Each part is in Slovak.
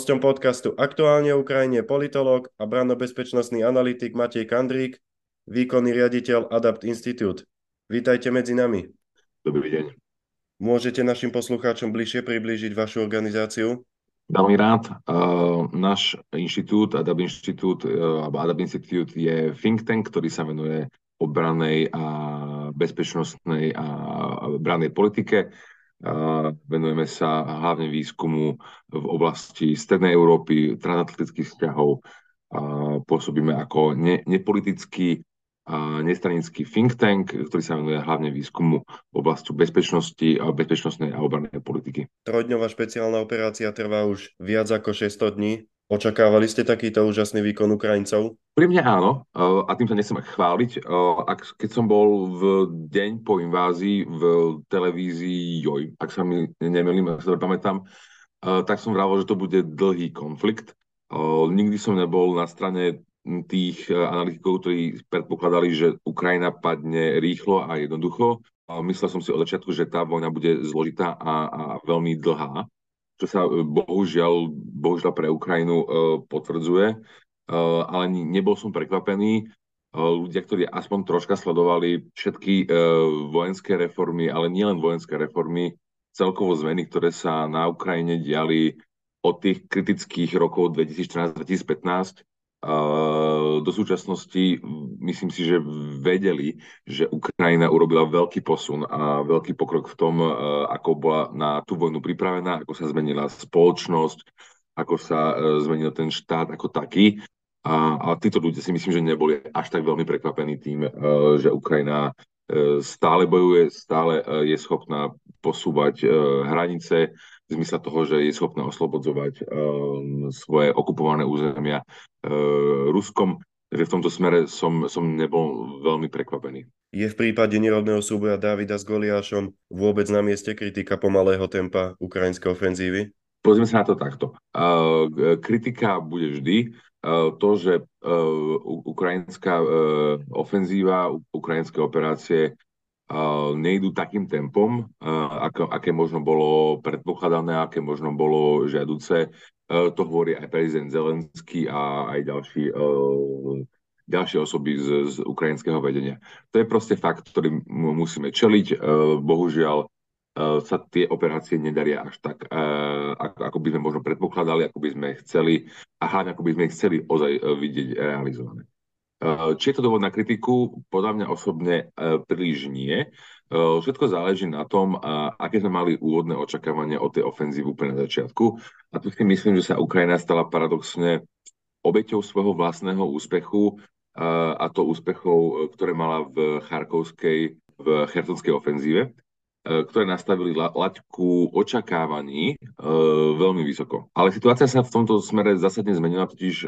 Hosťom podcastu Aktuálne Ukrajine politolog a brannobezpečnostný analytik Matej Kandrík, výkonný riaditeľ Adapt Institute. Vítajte medzi nami. Dobrý deň. Môžete našim poslucháčom bližšie priblížiť vašu organizáciu? Veľmi rád. Uh, náš inštitút, Adapt Institute, uh, Adapt Institute je think tank, ktorý sa venuje obranej a bezpečnostnej a brannej politike. Venujeme sa hlavne výskumu v oblasti Strednej Európy, transatlantických vzťahov. Pôsobíme ako ne, nepolitický a nestranický think tank, ktorý sa venuje hlavne výskumu v oblasti bezpečnosti, a bezpečnostnej a obrannej politiky. Trojdňová špeciálna operácia trvá už viac ako 600 dní. Očakávali ste takýto úžasný výkon Ukrajincov? Pri mne áno, eh, a tým sa nechcem chváliť. Eh, keď som bol v deň po invázii v televízii Joj, ak sa mi nemýlim, ak sa pamätám, eh, tak som vravol, že to bude dlhý konflikt. Nikdy som nebol na strane tých analytikov, ktorí predpokladali, že Ukrajina padne rýchlo a jednoducho. Myslel som si od začiatku, že tá vojna bude zložitá a, a veľmi dlhá čo sa e, bohužiaľ, bohužiaľ pre Ukrajinu uh, potvrdzuje. Uh, ale nebol som prekvapený. Ľudia, ktorí aspoň troška sledovali všetky vojenské reformy, ale nielen vojenské reformy, celkovo zmeny, ktoré sa na Ukrajine diali od tých kritických rokov 2014-2015, do súčasnosti myslím si, že vedeli, že Ukrajina urobila veľký posun a veľký pokrok v tom, ako bola na tú vojnu pripravená, ako sa zmenila spoločnosť, ako sa e, zmenil ten štát ako taký. A, a títo ľudia si myslím, že neboli až tak veľmi prekvapení tým, že Ukrajina stále bojuje, stále je schopná posúvať hranice, v zmysle toho, že je schopná oslobodzovať um, svoje okupované územia uh, Ruskom. Takže v tomto smere som, som nebol veľmi prekvapený. Je v prípade nerovného súboja Davida s Goliášom vôbec na mieste kritika pomalého tempa ukrajinskej ofenzívy? Pozrieme sa na to takto. Uh, kritika bude vždy. Uh, to, že uh, ukrajinská ofenzíva, ukrajinské operácie nejdú takým tempom, ako, aké možno bolo predpokladané, aké možno bolo žiaduce. To hovorí aj prezident Zelenský a aj ďalší, ďalšie osoby z, z ukrajinského vedenia. To je proste fakt, ktorý musíme čeliť. Bohužiaľ sa tie operácie nedaria až tak, ako by sme možno predpokladali, ako by sme chceli a hlavne ako by sme chceli ozaj vidieť realizované. Eh, či je to dôvod na kritiku? Podľa mňa osobne eh, príliš nie. Eh, všetko záleží na tom, aké sme mali úvodné očakávania od tej ofenzívy úplne na začiatku. A tu si myslím, že sa Ukrajina stala paradoxne obeťou svojho vlastného úspechu a to úspechov, ktoré mala v Charkovskej, v Chersonskej ofenzíve. E, ktoré nastavili laťku očakávaní e, veľmi vysoko. Ale situácia sa v tomto smere zásadne zmenila, totiž e,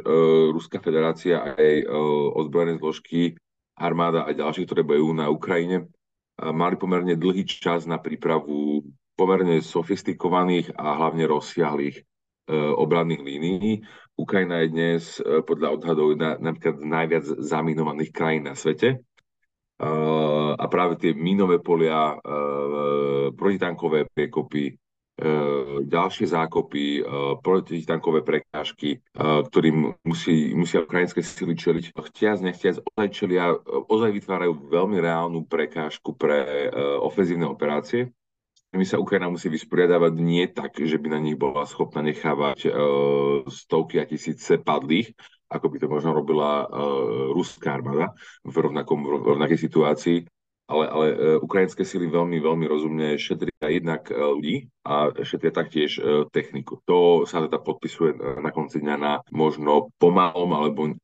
Ruská federácia a jej ozbrojené zložky, armáda a ďalšie, ktoré bojujú na Ukrajine, mali pomerne dlhý čas na prípravu pomerne sofistikovaných a hlavne rozsiahlých obranných línií. Ukrajina je dnes podľa odhadov na, napríklad najviac zaminovaných krajín na svete a práve tie mínové polia, protitankové priekopy, ďalšie zákopy, protitankové prekážky, ktorým musí, musia ukrajinské sily čeliť. Chtiac, nechtiac, ozaj čelia, ozaj vytvárajú veľmi reálnu prekážku pre ofenzívne operácie. My sa Ukrajina musí vysporiadavať nie tak, že by na nich bola schopná nechávať stovky a tisíce padlých, ako by to možno robila uh, ruská armáda v, rovnakom, v rovnakej situácii, ale, ale uh, ukrajinské sily veľmi, veľmi rozumne šetria jednak uh, ľudí a šetria taktiež uh, techniku. To sa teda podpisuje na konci dňa na možno pomalom alebo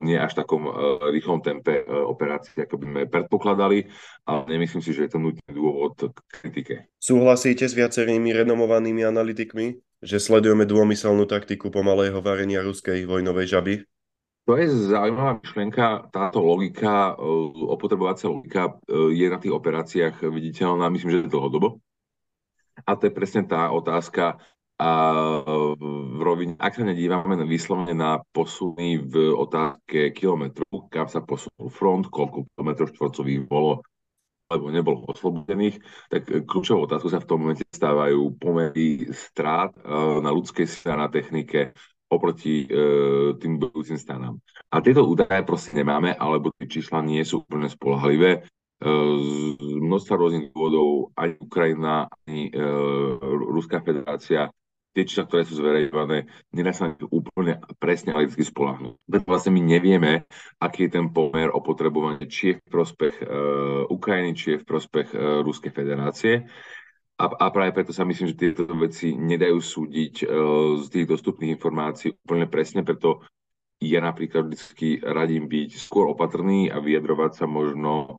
nie až takom rýchlom tempe operácie, ako by sme predpokladali, ale nemyslím si, že je to nutný dôvod k kritike. Súhlasíte s viacerými renomovanými analytikmi, že sledujeme dômyselnú taktiku pomalého varenia ruskej vojnovej žaby? To je zaujímavá myšlienka. Táto logika, e, opotrebovacia logika e, je na tých operáciách viditeľná, myslím, že dlhodobo. A to je presne tá otázka a v rovine, ak sa nedívame vyslovene na posuny v otázke kilometru, kam sa posunul front, koľko kilometrov štvorcových bolo alebo nebolo oslobodených, tak kľúčovou otázku sa v tom momente stávajú pomery strát na ľudskej sile na technike oproti e, tým budúcim stranám. A tieto údaje proste nemáme, alebo tie čísla nie sú úplne spolahlivé. E, z množstva rôznych dôvodov ani Ukrajina, ani e, Ruská federácia tie čísla, ktoré sú zverejňované, nedá sa úplne presne analyticky spolahnúť. Preto vlastne my nevieme, aký je ten pomer opotrebovania, či je v prospech e, Ukrajiny, či je v prospech e, Ruskej federácie. A, a práve preto sa myslím, že tieto veci nedajú súdiť e, z tých dostupných informácií úplne presne, preto ja napríklad vždy radím byť skôr opatrný a vyjadrovať sa možno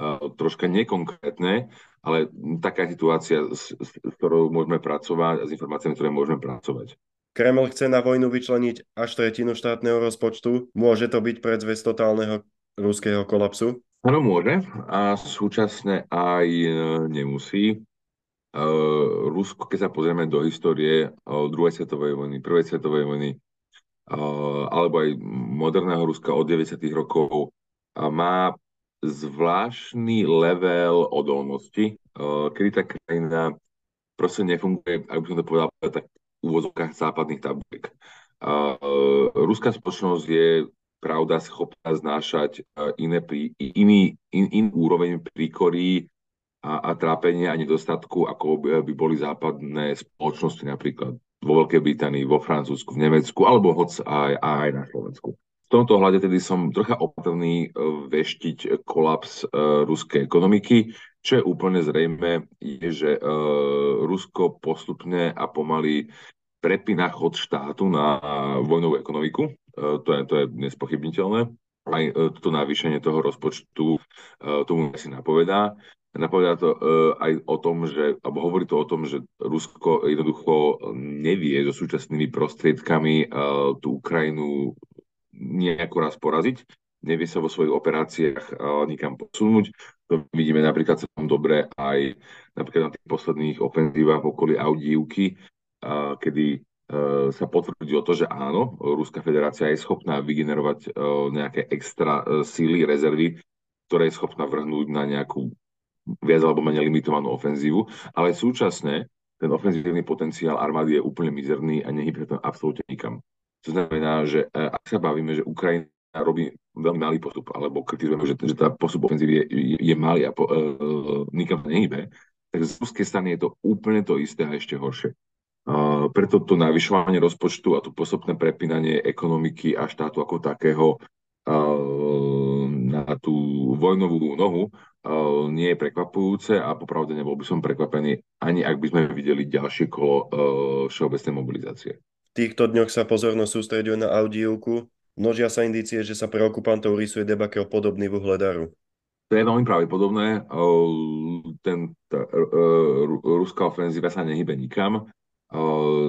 uh, troška nekonkrétne, ale taká situácia, s, s, s ktorou môžeme pracovať a s informáciami, ktoré môžeme pracovať. Kreml chce na vojnu vyčleniť až tretinu štátneho rozpočtu. Môže to byť predzvesť totálneho ruského kolapsu? Áno, môže a súčasne aj e, nemusí. Uh, Rusko, keď sa pozrieme do histórie uh, druhej svetovej vojny, prvej svetovej vojny, uh, alebo aj moderného Ruska od 90. rokov, má zvláštny level odolnosti, kedy tá krajina proste nefunguje, ak by som to povedal, tak v úvozovkách západných tabuliek. Ruská spoločnosť je pravda schopná znášať iné prí, iný, in, in úroveň príkorí a, a trápenia a nedostatku, ako by, by boli západné spoločnosti napríklad vo Veľkej Británii, vo Francúzsku, v Nemecku alebo hoc aj, aj na Slovensku. V tomto hľade tedy som trocha opatrný e, veštiť kolaps uh, ruskej ekonomiky, čo je úplne zrejme, je, že uh, Rusko postupne a pomaly prepína chod štátu na vojnovú ekonomiku. Uh, to, je, to je nespochybniteľné. Aj uh, toto navýšenie toho rozpočtu uh, tomu si napovedá. Napovedá to uh, aj o tom, že, alebo hovorí to o tom, že Rusko jednoducho nevie so súčasnými prostriedkami uh, tú Ukrajinu nejako raz poraziť, nevie sa vo svojich operáciách uh, nikam posunúť. To vidíme napríklad celkom dobre aj napríklad na tých posledných ofenzívach v okolí Audívky, kedy sa potvrdilo to, že áno, Ruská federácia je schopná vygenerovať nejaké extra síly, rezervy, ktoré je schopná vrhnúť na nejakú viac alebo menej limitovanú ofenzívu, ale súčasne ten ofenzívny potenciál armády je úplne mizerný a nehybe to absolútne nikam. To znamená, že e, ak sa bavíme, že Ukrajina robí veľmi malý postup, alebo kritizujeme, že, že tá postup ofenzívy je, je, malý a po, uh, nikam to nehybe, tak z ruskej strany je to úplne to isté a ešte horšie. Uh, preto to navyšovanie rozpočtu a to postupné prepínanie ekonomiky a štátu ako takého uh, na tú vojnovú nohu nie je prekvapujúce a popravde nebol by som prekvapený, ani ak by sme videli ďalšie kolo uh, všeobecnej mobilizácie týchto dňoch sa pozornosť sústreduje na Audiovku. Množia sa indície, že sa pre okupantov rysuje debakel podobný v Uhledaru. To je veľmi pravdepodobné. Ten, tá, ruská ofenzíva sa nehybe nikam.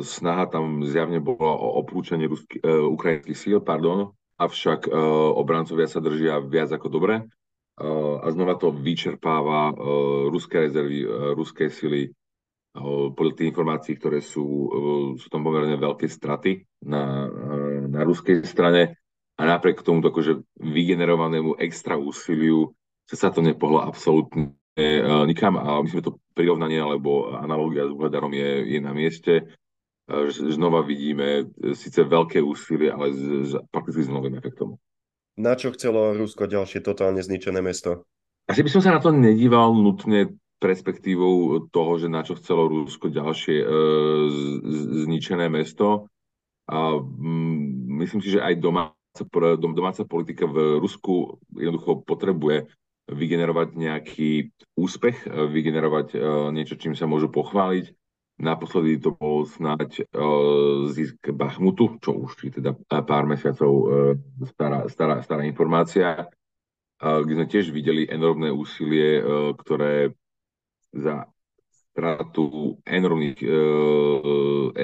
Snaha tam zjavne bola o opúčenie rusky, ukrajinských síl, pardon, avšak obrancovia sa držia viac ako dobre. A znova to vyčerpáva ruské rezervy, ruské sily podľa tých informácií, ktoré sú, sú tam pomerne veľké straty na, na ruskej strane a napriek tomu akože vygenerovanému extra úsiliu sa to nepohlo absolútne nikam a myslím, že to prirovnanie alebo analogia s Uhledarom je, je na mieste. Znova vidíme síce veľké úsilie, ale s, s, prakticky s novým efektom. Na čo chcelo Rusko ďalšie totálne zničené mesto? Asi by som sa na to nedíval nutne perspektívou toho, že na čo chcelo Rusko ďalšie e, zničené mesto. A mm, myslím si, že aj domáca, domáca politika v Rusku jednoducho potrebuje vygenerovať nejaký úspech, e, vygenerovať e, niečo, čím sa môžu pochváliť. Naposledy to bol snáď e, zisk Bachmutu, čo už je teda pár mesiacov e, stará, stará, stará informácia, kde sme tiež videli enormné úsilie, e, ktoré za stratu enormných,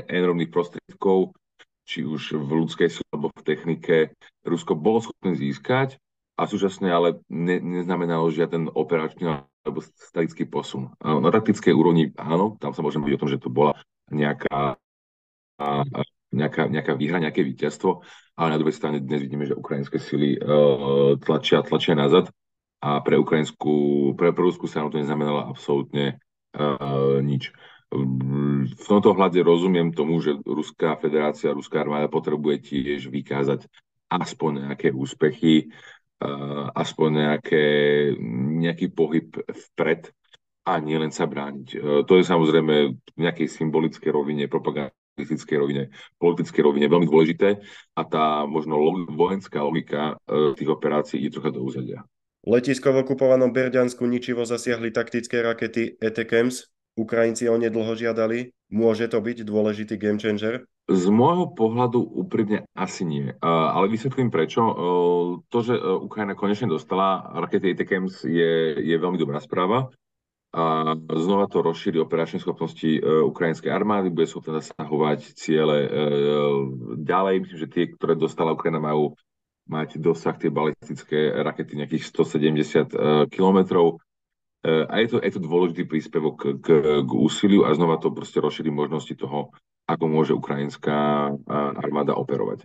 enormných prostriedkov, či už v ľudskej alebo v technike, Rusko bolo schopné získať a súčasne ale ne, neznamenalo žiaden operačný alebo statický posun. Na taktickej úrovni áno, tam sa môžeme byť o tom, že to bola nejaká, nejaká, nejaká výhra, nejaké víťazstvo, ale na druhej strane dnes vidíme, že ukrajinské sily uh, tlačia, tlačia nazad a pre ukrajinskú, pre, ruskú stranu to neznamenalo absolútne uh, nič. V tomto hľade rozumiem tomu, že Ruská federácia, Ruská armáda potrebuje tiež vykázať aspoň nejaké úspechy, aspoň nejaké, nejaký pohyb vpred a nielen sa brániť. Uh, to je samozrejme v nejakej symbolickej rovine, propagandistickej rovine, politickej rovine veľmi dôležité a tá možno vojenská logika uh, tých operácií je trocha do úzadia. Letisko v okupovanom Berďansku ničivo zasiahli taktické rakety ETKEMS. Ukrajinci o ne dlho žiadali. Môže to byť dôležitý game changer? Z môjho pohľadu úprimne asi nie. Ale vysvetlím prečo. To, že Ukrajina konečne dostala rakety ETKEMS je, je veľmi dobrá správa. A znova to rozšíri operačné schopnosti ukrajinskej armády, bude schopná zasahovať ciele ďalej. Myslím, že tie, ktoré dostala Ukrajina, majú mať dosah tie balistické rakety nejakých 170 uh, kilometrov. A je to, je to dôležitý príspevok k, k, k úsiliu a znova to proste rozšíri možnosti toho, ako môže ukrajinská armáda operovať.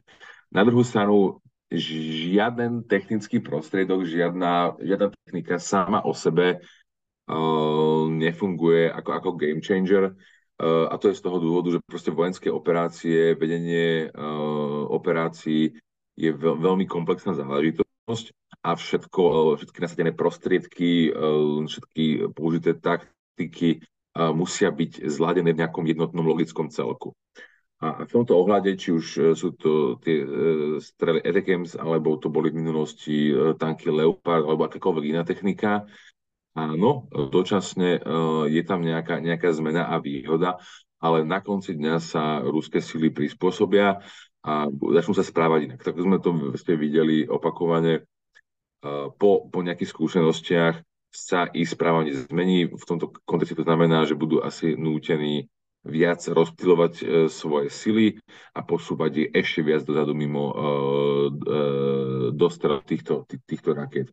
Na druhú stranu, žiaden technický prostriedok, žiadna, žiadna technika sama o sebe uh, nefunguje ako, ako game changer. Uh, a to je z toho dôvodu, že proste vojenské operácie, vedenie uh, operácií je veľ, veľmi komplexná záležitosť a všetko, všetky nasadené prostriedky, všetky použité taktiky musia byť zladené v nejakom jednotnom logickom celku. A v tomto ohľade, či už sú to tie strely Etekems, alebo to boli v minulosti tanky Leopard, alebo akákoľvek iná technika, áno, dočasne je tam nejaká, nejaká zmena a výhoda, ale na konci dňa sa ruské sily prispôsobia a začnú sa správať inak. Tak sme to ste videli opakovane po, po nejakých skúsenostiach sa ich správanie zmení. V tomto kontexte to znamená, že budú asi nútení viac rozptýlovať e, svoje sily a posúvať ich ešte viac dozadu mimo e, e, dostrel týchto, tých, týchto raket.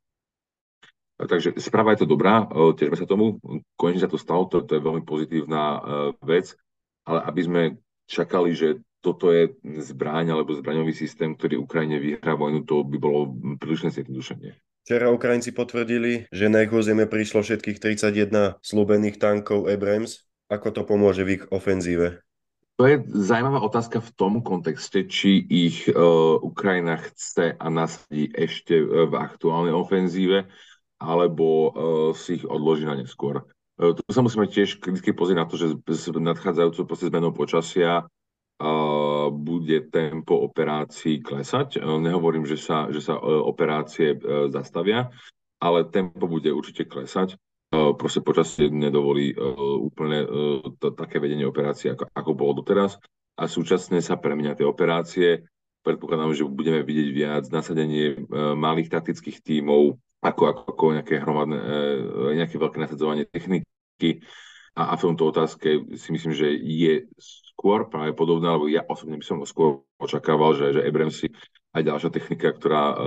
Takže správa je to dobrá, e, tešme sa tomu, konečne sa to stalo, to, to je veľmi pozitívna e, vec, ale aby sme čakali, že toto je zbraň alebo zbraňový systém, ktorý Ukrajine vyhrá vojnu, to by bolo prílišné zjednodušenie. Včera Ukrajinci potvrdili, že na ich územie prišlo všetkých 31 slúbených tankov Abrams. Ako to pomôže v ich ofenzíve? To je zaujímavá otázka v tom kontexte, či ich uh, Ukrajina chce a nasadí ešte uh, v aktuálnej ofenzíve, alebo uh, si ich odloží na neskôr. Uh, tu sa musíme tiež kriticky pozrieť na to, že s nadchádzajúcou zmenou počasia bude tempo operácií klesať. E, nehovorím, že sa, že sa e, operácie e, zastavia, ale tempo bude určite klesať. Proste počasie nedovolí úplne také vedenie operácií, ako, ako bolo doteraz. A súčasne sa premenia tie operácie. Predpokladám, že budeme vidieť viac nasadenie malých taktických tímov, ako, ako, ako nejaké hromadné, nejaké veľké nasadzovanie techniky. A, a v tomto otázke si myslím, že je skôr práve podobná, lebo ja osobne by som skôr očakával, že, že Abramsy aj ďalšia technika, ktorá uh,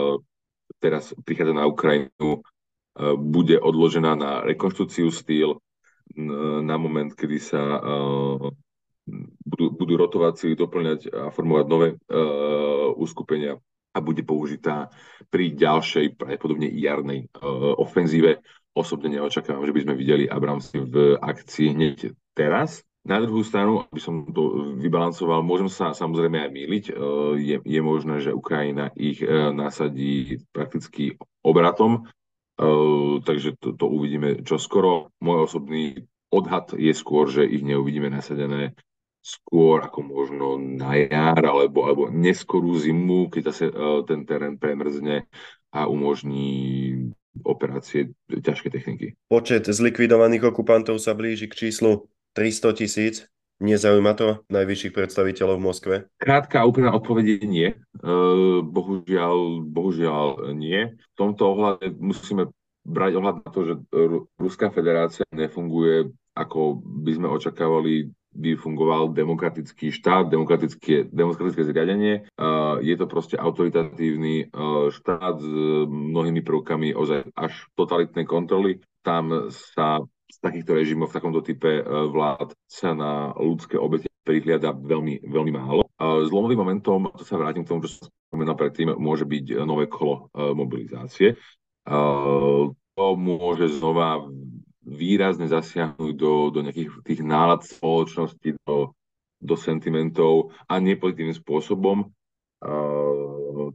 teraz prichádza na Ukrajinu, uh, bude odložená na rekonštrukciu stýl, na moment, kedy sa uh, budú, budú rotovať sily, doplňať a formovať nové uh, uskupenia a bude použitá pri ďalšej, pravdepodobne jarnej uh, ofenzíve. Osobne neočakávam, že by sme videli Abramsy v akcii hneď teraz, na druhú stranu, aby som to vybalancoval, môžem sa samozrejme aj míliť. E, je, je možné, že Ukrajina ich e, nasadí prakticky obratom, e, takže to, to uvidíme čoskoro. Môj osobný odhad je skôr, že ich neuvidíme nasadené skôr ako možno na jar alebo, alebo neskorú zimu, keď zase ten terén premrzne a umožní operácie ťažké techniky. Počet zlikvidovaných okupantov sa blíži k číslu 300 tisíc? Nezaujíma to najvyšších predstaviteľov v Moskve? Krátka a úplná odpoveď je nie. Uh, bohužiaľ, bohužiaľ nie. V tomto ohľade musíme brať ohľad na to, že Ruská federácia nefunguje ako by sme očakávali by fungoval demokratický štát, demokratické, demokratické zriadenie. Je to proste autoritatívny uh, štát s mnohými prvkami ozaj až totalitnej kontroly. Tam sa z takýchto režimov v takomto type e, vlád sa na ľudské obete prihliada veľmi, veľmi málo. Zlomovým momentom, to sa vrátim k tomu, čo som spomenul predtým, môže byť nové kolo e, mobilizácie. môže znova výrazne zasiahnuť do, do nejakých tých nálad spoločnosti, do, do sentimentov a nepozitívnym spôsobom,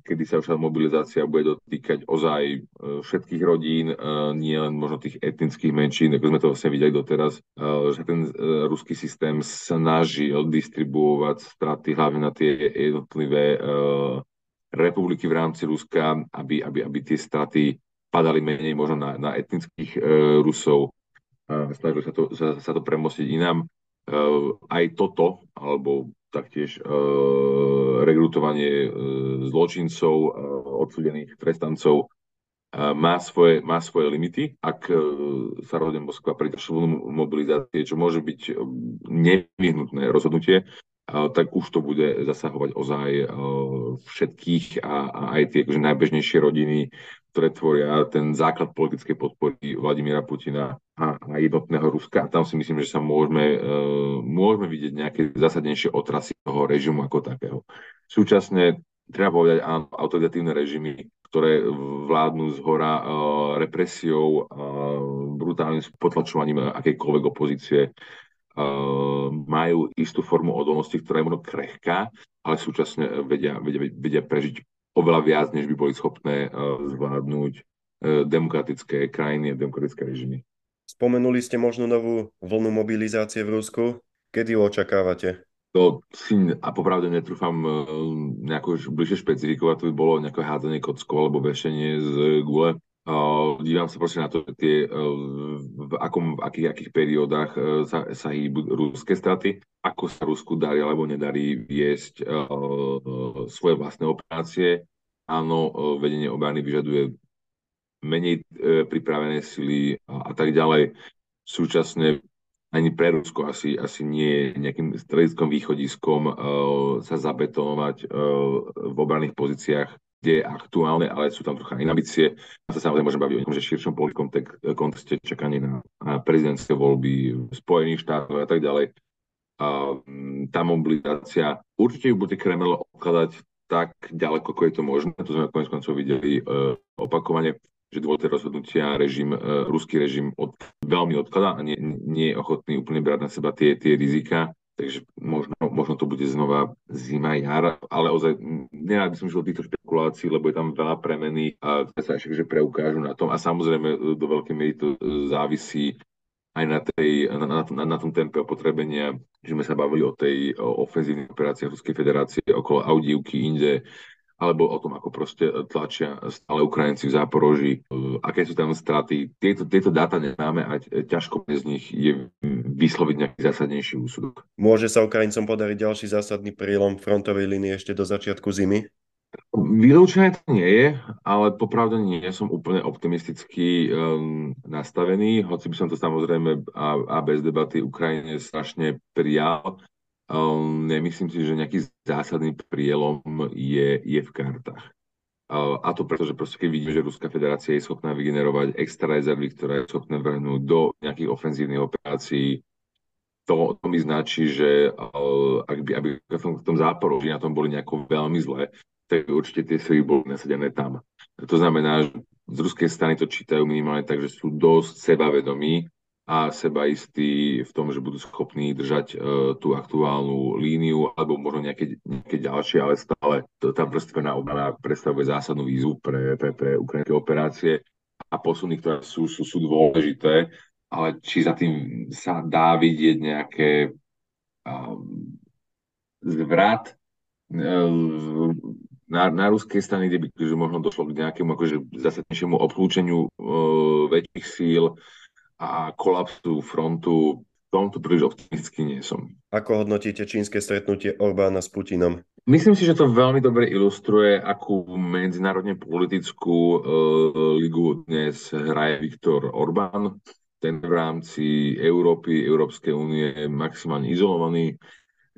kedy sa tá mobilizácia bude dotýkať ozaj e, všetkých rodín, e, nie len možno tých etnických menšín, ako sme to vlastne videli doteraz, e, že ten ruský systém snaží distribuovať straty hlavne na tie jednotlivé republiky v rámci Ruska, aby, aby, aby tie straty padali menej možno na, na etnických Rusov. Snažili sa to, sa, sa to premostiť inám. Aj toto, alebo taktiež e, rekrutovanie e, zločincov, odsudených trestancov má, svoje, má svoje limity. Ak sa rozhodne Moskva pre mobilizácie, čo môže byť nevyhnutné rozhodnutie, tak už to bude zasahovať ozaj všetkých a, a aj tie akože najbežnejšie rodiny, ktoré tvoria ten základ politickej podpory Vladimíra Putina a, a jednotného Ruska. A tam si myslím, že sa môžeme, môžeme vidieť nejaké zásadnejšie otrasy toho režimu ako takého. Súčasne treba povedať, áno, autoritatívne režimy, ktoré vládnu z hora uh, represiou, uh, brutálnym potlačovaním akejkoľvek opozície, Uh, majú istú formu odolnosti, ktorá je možno krehká, ale súčasne vedia, vedia, vedia prežiť oveľa viac, než by boli schopné uh, zvládnuť uh, demokratické krajiny a demokratické režimy. Spomenuli ste možno novú vlnu mobilizácie v Rusku. Kedy ju očakávate? To si a popravde netrúfam nejako bližšie špecifikovať, to by bolo nejaké hádzanie kockou alebo vešenie z gule. Uh, dívam sa proste na to, tie, uh, v, akom, v akých, akých periódach uh, sa, sa hýbu ruské straty, ako sa Rusku darí alebo nedarí viesť svoje vlastné operácie. Áno, vedenie obrany vyžaduje menej uh, pripravené sily a, a tak ďalej. Súčasne ani pre Rusko asi, asi nie je nejakým strategickom východiskom sa zabetonovať v obranných pozíciách je aktuálne, ale sú tam trocha iné ambície. A sa samozrejme môžeme baviť o tom, že širšom politickom kontexte čakanie na, na prezidentské voľby Spojených štátov a tak ďalej. A mm, tá mobilizácia, určite ju bude Kreml obkladať tak ďaleko, ako je to možné. To sme konec koncov videli uh, opakovane, že dôležité rozhodnutia režim, uh, ruský režim od, veľmi odkladá a nie, nie je ochotný úplne brať na seba tie, tie rizika takže možno, možno to bude znova zima, jar, ale ozaj nerád by som šiel týchto špekulácií, lebo je tam veľa premeny a ktoré sa že preukážu na tom. A samozrejme e, do veľkej miery to e, závisí aj na, tej, na, na, na, na tom tempe opotrebenia, že sme sa bavili o tej o ofenzívnej operácii Ruskej federácie okolo Audívky, inde, alebo o tom, ako proste tlačia stále Ukrajinci v Záporoží, aké sú tam straty. Tieto, tieto dáta nemáme a ťažko z nich je vysloviť nejaký zásadnejší úsudok. Môže sa Ukrajincom podariť ďalší zásadný prílom frontovej línie ešte do začiatku zimy? Vylúčené to nie je, ale popravde nie som úplne optimisticky um, nastavený, hoci by som to samozrejme a, a bez debaty Ukrajine strašne prijal. Um, nemyslím si, že nejaký zásadný prielom je, je v kartách. Uh, a to preto, že proste keď vidíme, že Ruská federácia je schopná vygenerovať extra rezervy, ktoré je schopné vrhnúť do nejakých ofenzívnych operácií, to, to mi značí, že uh, ak by, aby v tom, tom záporu, že na tom boli nejako veľmi zle, tak určite tie sily boli nasadené tam. To znamená, že z ruskej strany to čítajú minimálne tak, že sú dosť sebavedomí a seba istí v tom, že budú schopní držať uh, tú aktuálnu líniu alebo možno nejaké, nejaké ďalšie, ale stále to, tá vrstvená obrana predstavuje zásadnú výzvu pre, pre, pre ukrajinské operácie a posuny, ktoré sú, sú, sú dôležité, ale či za tým sa dá vidieť nejaké um, zvrat uh, na, na ruskej strane, kde by možno došlo k nejakému akože zásadnejšiemu obklúčeniu uh, väčších síl, a kolapsu frontu, v tomto príliš optimisticky nie som. Ako hodnotíte čínske stretnutie Orbána s Putinom? Myslím si, že to veľmi dobre ilustruje, akú medzinárodne politickú uh, ligu dnes hraje Viktor Orbán. Ten v rámci Európy, Európskej únie je maximálne izolovaný.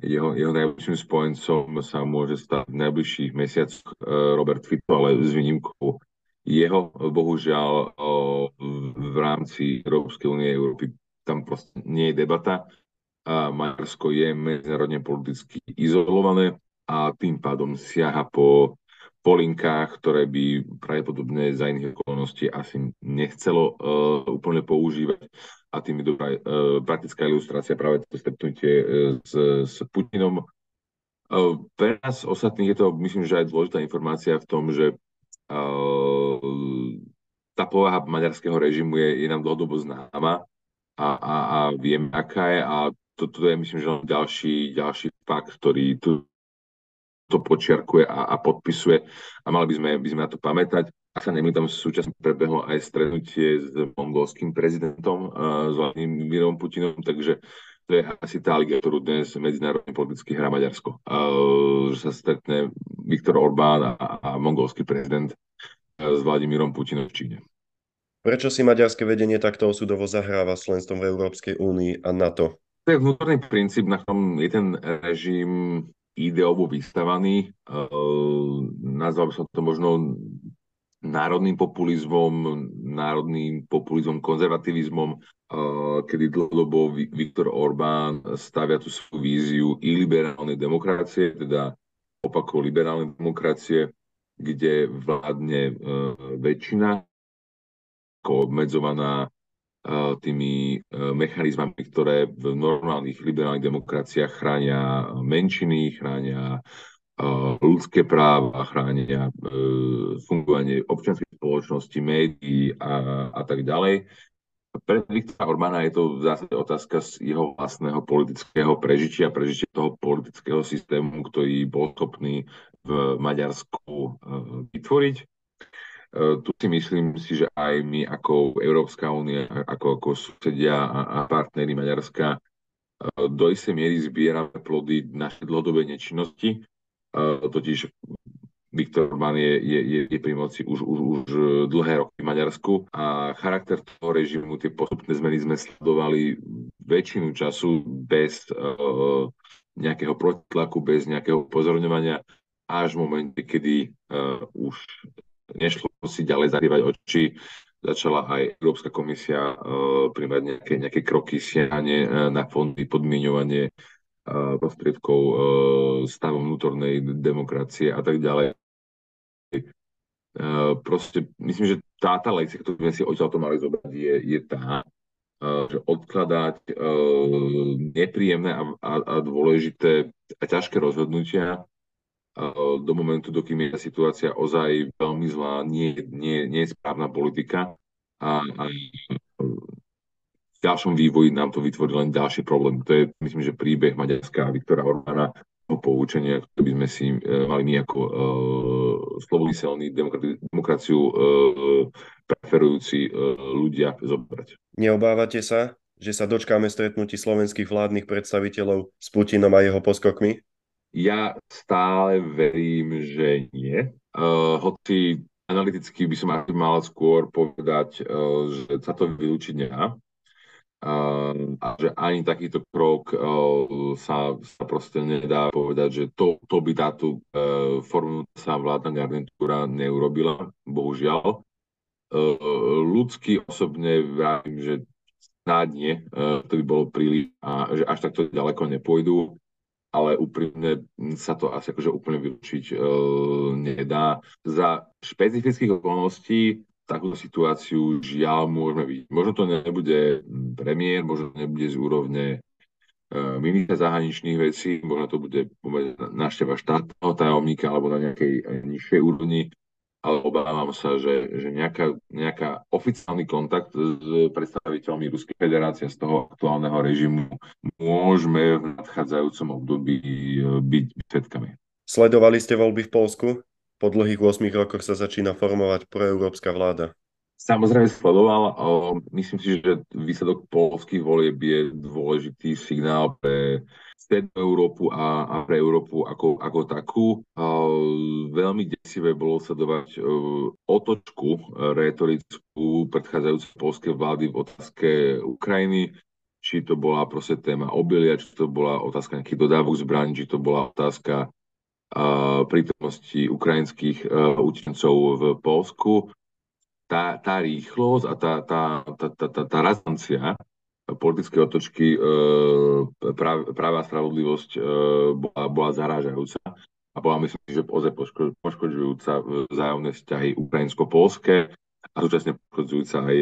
Jeho, jeho najbližším spojencom sa môže stať v najbližších mesiacoch uh, Robert Fico, ale s výnimkou jeho bohužiaľ v rámci Európskej únie Európy tam proste nie je debata. A Maďarsko je medzinárodne politicky izolované a tým pádom siaha po, po linkách, ktoré by pravdepodobne za iných okolností asi nechcelo uh, úplne používať. A tým je dobrá uh, praktická ilustrácia práve to stretnutie uh, s, s Putinom. Uh, pre nás ostatných je to, myslím, že aj dôležitá informácia v tom, že tá povaha maďarského režimu je, je nám dlhodobo známa a, a, a vieme, aká je a toto je, myslím, že ďalší, ďalší fakt, ktorý tu to počiarkuje a, a podpisuje a mali by sme, by sme na to pamätať. Ak sa nemýtam, súčasne prebehlo aj stretnutie s mongolským prezidentom, uh, s Vladimírom Putinom, takže to je asi tá liga, ktorú dnes medzinárodne politicky hrá Maďarsko. Uh, že sa stretne Viktor Orbán a, a mongolský prezident uh, s Vladimírom Putinom v Číne. Prečo si maďarské vedenie takto osudovo zahráva s členstvom v Európskej únii a NATO? To je vnútorný princíp, na ktorom je ten režim ideovo vystavaný. Nazval by som to možno národným populizmom, národným populizmom, konzervativizmom, kedy dlhodobo Viktor Orbán stavia tú svoju víziu i liberálnej demokracie, teda opakov liberálnej demokracie, kde vládne väčšina, obmedzovaná tými mechanizmami, ktoré v normálnych liberálnych demokraciách chránia menšiny, chránia ľudské práva, chránia fungovanie občianskej spoločnosti, médií a, a tak ďalej. Pre Viktora Orbána je to v zásade otázka z jeho vlastného politického prežitia, prežitia toho politického systému, ktorý bol schopný v Maďarsku vytvoriť E, tu si myslím si, že aj my ako Európska únia, ako, ako susedia a, a partnery Maďarska e, do istej miery zbierame plody našej dlhodobej nečinnosti. E, totiž Viktor Orbán je, je, je, je pri moci už, už, už dlhé roky v Maďarsku a charakter toho režimu, tie postupné zmeny sme sledovali väčšinu času bez uh, nejakého protitlaku, bez nejakého pozorňovania až v momente, kedy uh, už nešlo si ďalej zarývať oči, začala aj Európska komisia uh, príjmať nejaké, nejaké kroky, siahanie uh, na fondy, podmienovanie prostriedkov uh, stavom vnútornej demokracie a tak ďalej. Uh, proste myslím, že tá, tá lekcia, ktorú sme si odtiaľ mali zobrať, je, je tá, uh, že odkladať nepríjemné a, a, a dôležité a ťažké rozhodnutia do momentu, dokým je situácia ozaj veľmi zlá, nie, nie, nie je správna politika a, a ďalšom vývoji nám to vytvorí len ďalší problém. To je, myslím, že príbeh Maďarska a Viktora Orbána o poučenia, ktoré by sme si e, mali my ako uh, slobodný demokraciu uh, preferujúci uh, ľudia zobrať. Neobávate sa, že sa dočkáme stretnutí slovenských vládnych predstaviteľov s Putinom a jeho poskokmi? Ja stále verím, že nie. Uh, hoci analyticky by som mal skôr povedať, že sa to vylúčiť nedá. Uh, a že ani takýto krok uh, sa, sa proste nedá povedať, že to, to by táto uh, formujúca vládna garnitúra neurobila, bohužiaľ. Uh, ľudsky osobne vravím, že snáď nie, to by bolo príliš a že až takto ďaleko nepôjdu ale úprimne sa to asi akože úplne vylúčiť nedá. Za špecifických okolností takúto situáciu žiaľ môžeme vidieť. Možno to nebude premiér, možno to nebude z úrovne e, ministra zahraničných vecí, možno to bude návšteva štátneho tajomníka alebo na nejakej nižšej úrovni, ale obávam sa, že, že nejaká, nejaká oficiálny kontakt s predstaviteľmi Ruskej federácie z toho aktuálneho režimu môžeme v nadchádzajúcom období e, byť svetkami. Sledovali ste voľby v Polsku? Po dlhých 8 rokoch sa začína formovať proeurópska vláda. Samozrejme sledoval. Myslím si, že výsledok polských volieb je dôležitý signál pre strednú Európu a, a pre Európu ako, ako takú. Veľmi desivé bolo sledovať otočku retorickú predchádzajúcej polskej vlády v otázke Ukrajiny či to bola proste téma obilia, či to bola otázka nejakých dodávok zbraní, či to bola otázka prítomnosti ukrajinských uh, utečencov v Polsku tá, tá rýchlosť a tá, tá, tá, tá, tá, tá razancia politické otočky e, práva a spravodlivosť e, bola, bola zarážajúca. a bola myslím, že ozaj poškodzujúca vzájomné vzťahy ukrajinsko-polské a súčasne poškodzujúca aj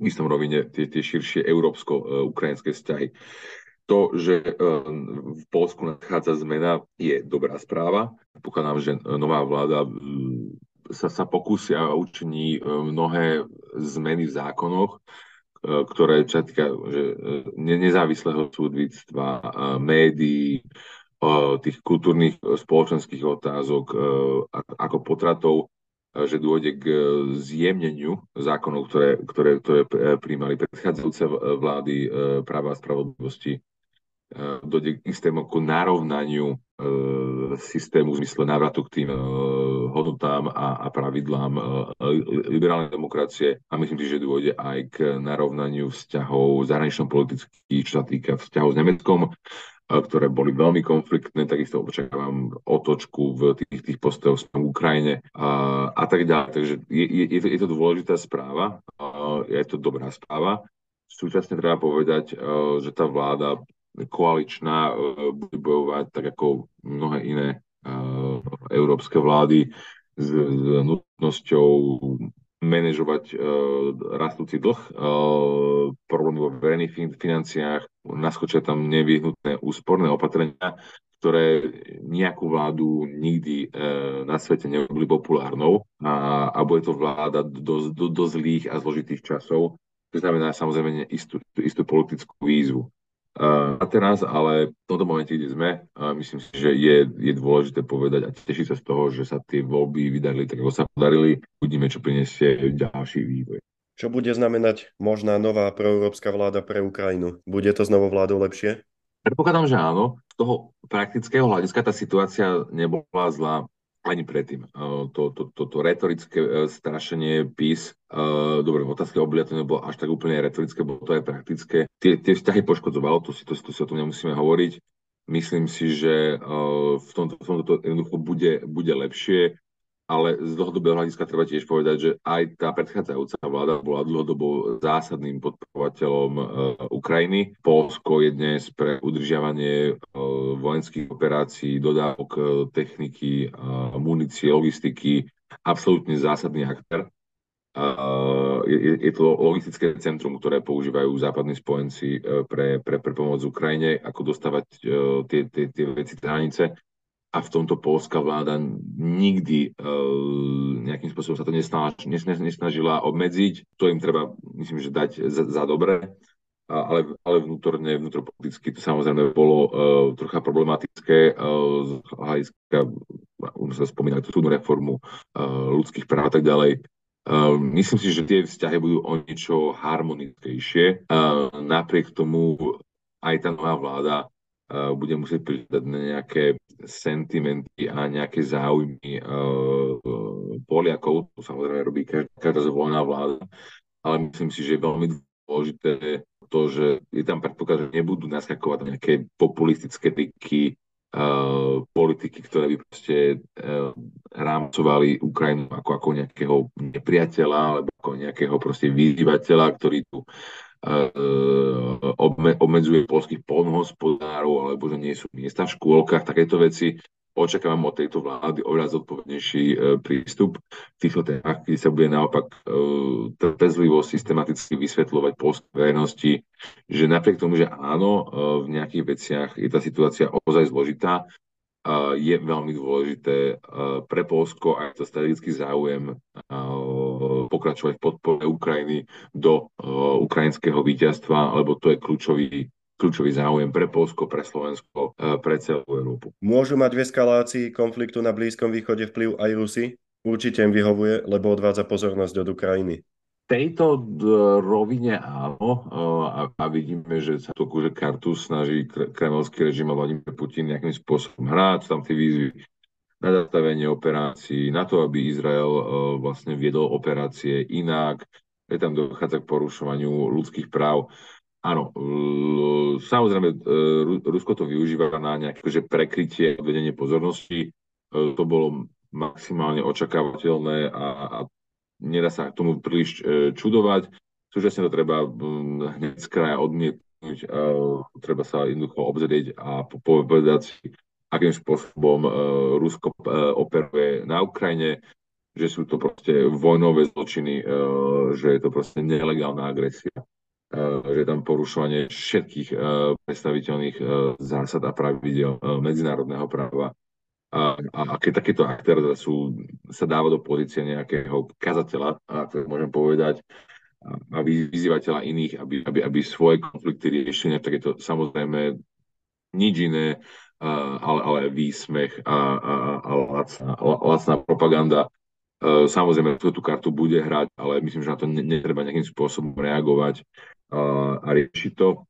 v istom rovine tie, tie širšie európsko-ukrajinské vzťahy. To, že v Polsku nadchádza zmena, je dobrá správa. Pokladám, že nová vláda sa, sa pokúsia a učiní e, mnohé zmeny v zákonoch, ktoré čo týka že, nezávislého súdnictva, médií, tých kultúrnych spoločenských otázok, ako potratov, že dôjde k zjemneniu zákonov, ktoré, ktoré, ktoré príjmali predchádzajúce vlády práva a spravodlivosti dojde k istému narovnaniu e, systému v zmysle návratu k tým e, hodnotám a, a pravidlám e, liberálnej demokracie a myslím si, že dôjde aj k narovnaniu vzťahov zahranično-politických, čo sa týka vzťahov s Nemeckom, ktoré boli veľmi konfliktné, takisto očakávam otočku v tých, tých postojoch v Ukrajine a, a tak ďalej. Takže je, je, je, to, je to dôležitá správa, je to dobrá správa. Súčasne treba povedať, že tá vláda koaličná e, bude bojovať tak ako mnohé iné e, európske vlády s, s nutnosťou manažovať uh, rastúci dlh, problémy vo verejných financiách, naskočia tam nevyhnutné úsporné opatrenia, ktoré nejakú vládu nikdy uh, na svete neboli populárnou a, a bude to vláda do, do, do zlých a zložitých časov, to znamená samozrejme istú, istú politickú výzvu. A teraz ale v tomto momente, kde sme, myslím si, že je, je dôležité povedať a tešiť sa z toho, že sa tie voľby vydali tak, ako sa podarili. Uvidíme, čo prinesie ďalší vývoj. Čo bude znamenať možná nová proeurópska vláda pre Ukrajinu? Bude to znovu vládou lepšie? Predpokladám, že áno. Z toho praktického hľadiska tá situácia nebola zlá ani predtým. To, to, to, to retorické e, strašenie PIS, e, dobre, v otázke obilia to nebolo až tak úplne retorické, bolo to aj praktické. Tie, tie vzťahy poškodzovalo, to si, to, to si o tom nemusíme hovoriť. Myslím si, že e, v tomto, v tomto to jednoducho bude, bude lepšie ale z dlhodobého hľadiska treba tiež povedať, že aj tá predchádzajúca vláda bola dlhodobo zásadným podporovateľom uh, Ukrajiny. Polsko je dnes pre udržiavanie uh, vojenských operácií, dodávok uh, techniky, uh, munície, logistiky absolútne zásadný aktér. Je, je to logistické centrum, ktoré používajú západní spojenci pre, pre, pre pomoc Ukrajine, ako dostávať tie, tie, tie veci z hranice a v tomto polská vláda nikdy uh, nejakým spôsobom sa to nesnaž, nesnažila obmedziť. To im treba, myslím, že dať za, za dobré. Ale, ale vnútorne, vnútropoliticky to samozrejme bolo uh, trocha problematické uh, z hľadiska, už sa spomínať tú reformu uh, ľudských práv a tak ďalej. Uh, myslím si, že tie vzťahy budú o niečo harmonickejšie. Uh, napriek tomu aj tá nová vláda bude musieť pridať na nejaké sentimenty a nejaké záujmy Poliakov. To samozrejme robí každá, každá zvolená vláda, ale myslím si, že je veľmi dôležité to, že je tam predpoklad, že nebudú naskakovať nejaké populistické tyky, uh, politiky, ktoré by proste uh, rámcovali Ukrajinu ako, ako nejakého nepriateľa alebo ako nejakého proste vyzývateľa, ktorý tu obmedzuje polských polnohospodárov alebo že nie sú miesta v škôlkach, takéto veci. Očakávam od tejto vlády oveľa zodpovednejší e, prístup v týchto témach, kde sa bude naopak e, trpezlivo, systematicky vysvetľovať polskej verejnosti, že napriek tomu, že áno, v nejakých veciach je tá situácia ozaj zložitá, je veľmi dôležité pre Polsko aj to strategický záujem pokračovať v podpore Ukrajiny do ukrajinského víťazstva, lebo to je kľúčový kľúčový záujem pre Polsko, pre Slovensko, pre celú Európu. Môžu mať v eskalácii konfliktu na Blízkom východe vplyv aj Rusy? Určite im vyhovuje, lebo odvádza pozornosť od Ukrajiny tejto rovine áno a, a vidíme, že sa to kartu snaží kremelský režim a Vladimír Putin nejakým spôsobom hrať, tam tie výzvy na zastavenie operácií, na to, aby Izrael vlastne viedol operácie inak, je tam dochádza k porušovaniu ľudských práv. Áno, samozrejme, e, Rusko to využíva na nejaké že prekrytie, odvedenie pozornosti. E, to bolo maximálne očakávateľné a, a nedá sa tomu príliš e, čudovať. Súčasne to treba hneď z kraja odmietnúť, e, treba sa jednoducho obzrieť a povedať si, akým spôsobom Rusko operuje na Ukrajine, že sú to proste vojnové zločiny, že je to proste nelegálna agresia, že je tam porušovanie všetkých predstaviteľných zásad a pravidel medzinárodného práva. A, a keď takéto aktér sú, sa dáva do pozície nejakého kazateľa, ako môžem povedať, a vyzývateľa iných, aby, aby, aby svoje konflikty riešenia, tak je to samozrejme nič iné, ale, ale výsmech a, a, a lacná, lacná propaganda. Samozrejme, tú, tú kartu bude hrať, ale myslím, že na to netreba nejakým spôsobom reagovať a riešiť to.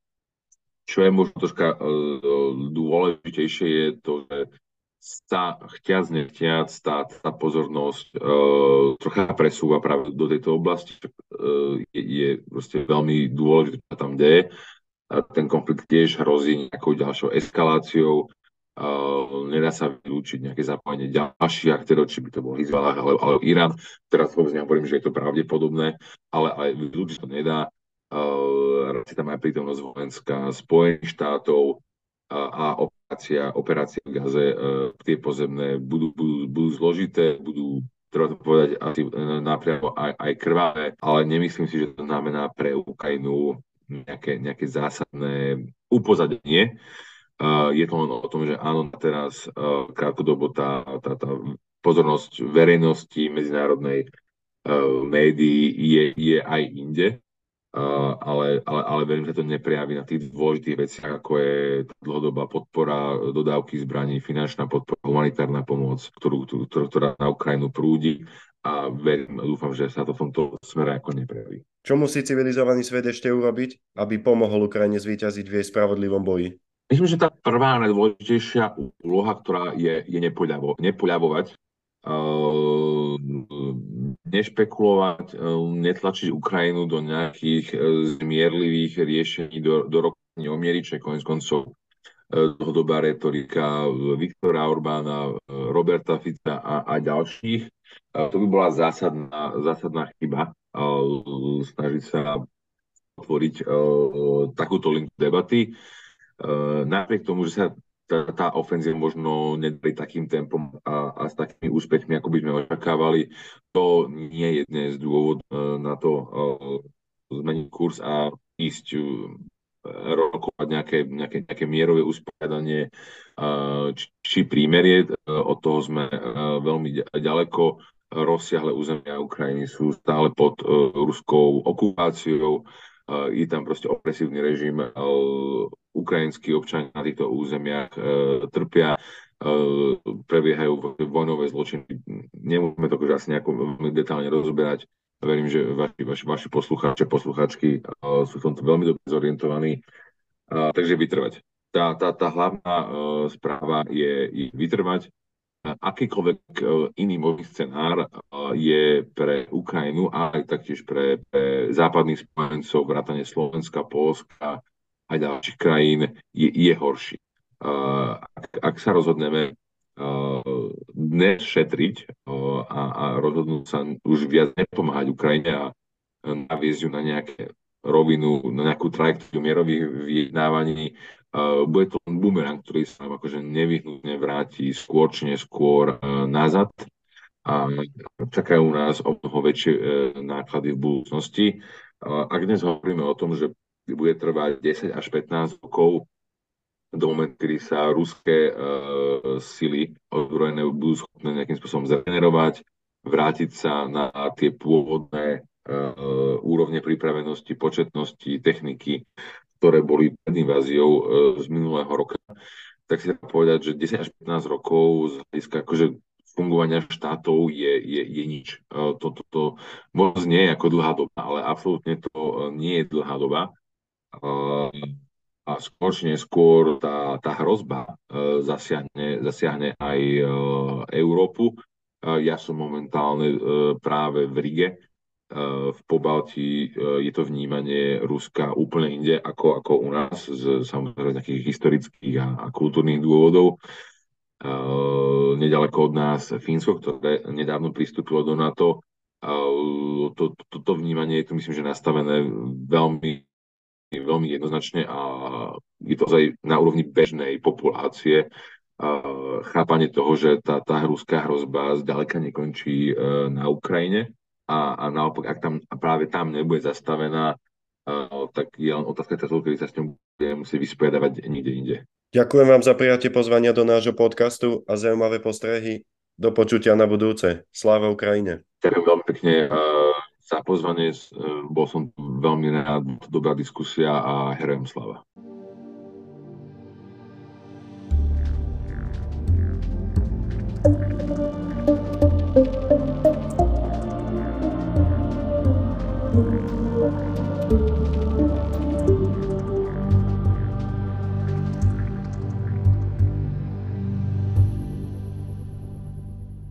Čo je možno troška dôležitejšie je to, že sa chťac nechťac tá, tá pozornosť uh, trocha presúva práve do tejto oblasti, uh, je, je proste veľmi dôležité, čo tam deje. A ten konflikt tiež hrozí nejakou ďalšou eskaláciou. Uh, nedá sa vylúčiť nejaké zapojenie ďalších aktérov, či by to bol Hezbollah ale, ale Irán. Teraz vôbec nehovorím, že je to pravdepodobné, ale aj vylúčiť to nedá. Uh, tam aj prítomnosť vojenská Spojených štátov, a operácia, operácia v Gaze, e, tie pozemné budú, budú, budú zložité, budú treba to povedať asi e, napriamo aj, aj krvavé, ale nemyslím si, že to znamená pre Ukrajinu nejaké, nejaké zásadné upozadenie. Uh, je to len o tom, že áno, teraz uh, krátkodobo tá, tá, tá pozornosť verejnosti medzinárodnej uh, médií je, je aj inde ale, ale, ale verím, že to neprejaví na tých dôležitých veciach, ako je dlhodobá podpora dodávky zbraní, finančná podpora, humanitárna pomoc, ktorú, ktorú, ktorá na Ukrajinu prúdi a verím, dúfam, že sa to v tomto smere ako neprejaví. Čo musí civilizovaný svet ešte urobiť, aby pomohol Ukrajine zvíťaziť v jej spravodlivom boji? Myslím, že tá prvá najdôležitejšia úloha, ktorá je, je nepoľavo, nepoľavovať Ehm, nešpekulovať, ehm, netlačiť Ukrajinu do nejakých e, zmierlivých riešení do, do rokovaní o miery, čo je konec koncov dlhodobá retorika Viktora Orbána, Roberta Fica a, a ďalších. To by bola zásadná, zásadná chyba snažiť sa otvoriť takúto linku debaty. Napriek tomu, že sa tá, tá ofenzíva možno nedali takým tempom a, a s takými úspechmi, ako by sme očakávali. To nie je dnes dôvod uh, na to uh, zmeniť kurz a ísť rokovať nejaké, nejaké, nejaké mierové usporiadanie či, či prímerie. Od toho sme veľmi ďaleko. Rozsiahle územia Ukrajiny sú stále pod ruskou okupáciou je tam proste opresívny režim, ukrajinskí občania na týchto územiach e, trpia, e, prebiehajú vojnové zločiny. Nemôžeme to už asi nejako detálne rozoberať. Verím, že vaši, vaši, vaši poslucháči e, sú v tomto veľmi dobre zorientovaní. Takže vytrvať. Tá, tá, tá hlavná správa je vytrvať akýkoľvek e, iný možný scenár e, je pre Ukrajinu a aj taktiež pre, pre západných spojencov, vrátane Slovenska, Polska a ďalších krajín je, je horší. E, ak, ak sa rozhodneme dnes šetriť a, a rozhodnúť sa už viac nepomáhať Ukrajine a naviesť ju na nejaké rovinu, na nejakú trajektóriu mierových vyjednávaní, Uh, bude to len bumerang, ktorý sa nám akože nevyhnutne vráti skôr či neskôr uh, nazad a čakajú nás o mnoho väčšie uh, náklady v budúcnosti. Ak dnes hovoríme o tom, že bude trvať 10 až 15 rokov do momentu, kedy sa ruské sily ozbrojené budú schopné nejakým spôsobom zregenerovať, vrátiť sa na tie pôvodné úrovne pripravenosti, početnosti, techniky, ktoré boli pred inváziou e, z minulého roka, tak si dá povedať, že 10 až 15 rokov z hľadiska akože fungovania štátov je, je, je nič. E, to, to, možno nie je ako dlhá doba, ale absolútne to e, nie je dlhá doba. A skôr či neskôr tá, tá hrozba zasiahne, zasiahne aj Európu. Ja som momentálne práve v Rige, v Pobalti e, je to vnímanie Ruska úplne inde ako, ako u nás z samozrejme takých historických a, a kultúrnych dôvodov. Uh, nedaleko od nás Fínsko, ktoré nedávno pristúpilo do NATO. Uh, to, to, to vnímanie je tu myslím, že nastavené veľmi, veľmi jednoznačne a je to aj na úrovni bežnej populácie chápanie toho, že tá, tá ruská hrozba zďaleka nekončí na Ukrajine a, a naopak, ak tam práve tam nebude zastavená, tak je len otázka času, kedy sa s ňou bude musieť vysporiadavať niekde inde. Ďakujem vám za prijatie pozvania do nášho podcastu a zaujímavé postrehy. Do počutia na budúce. Sláva Ukrajine. Ďakujem veľmi pekne za pozvanie. Bol som veľmi rád, dobrá diskusia a herujem slava.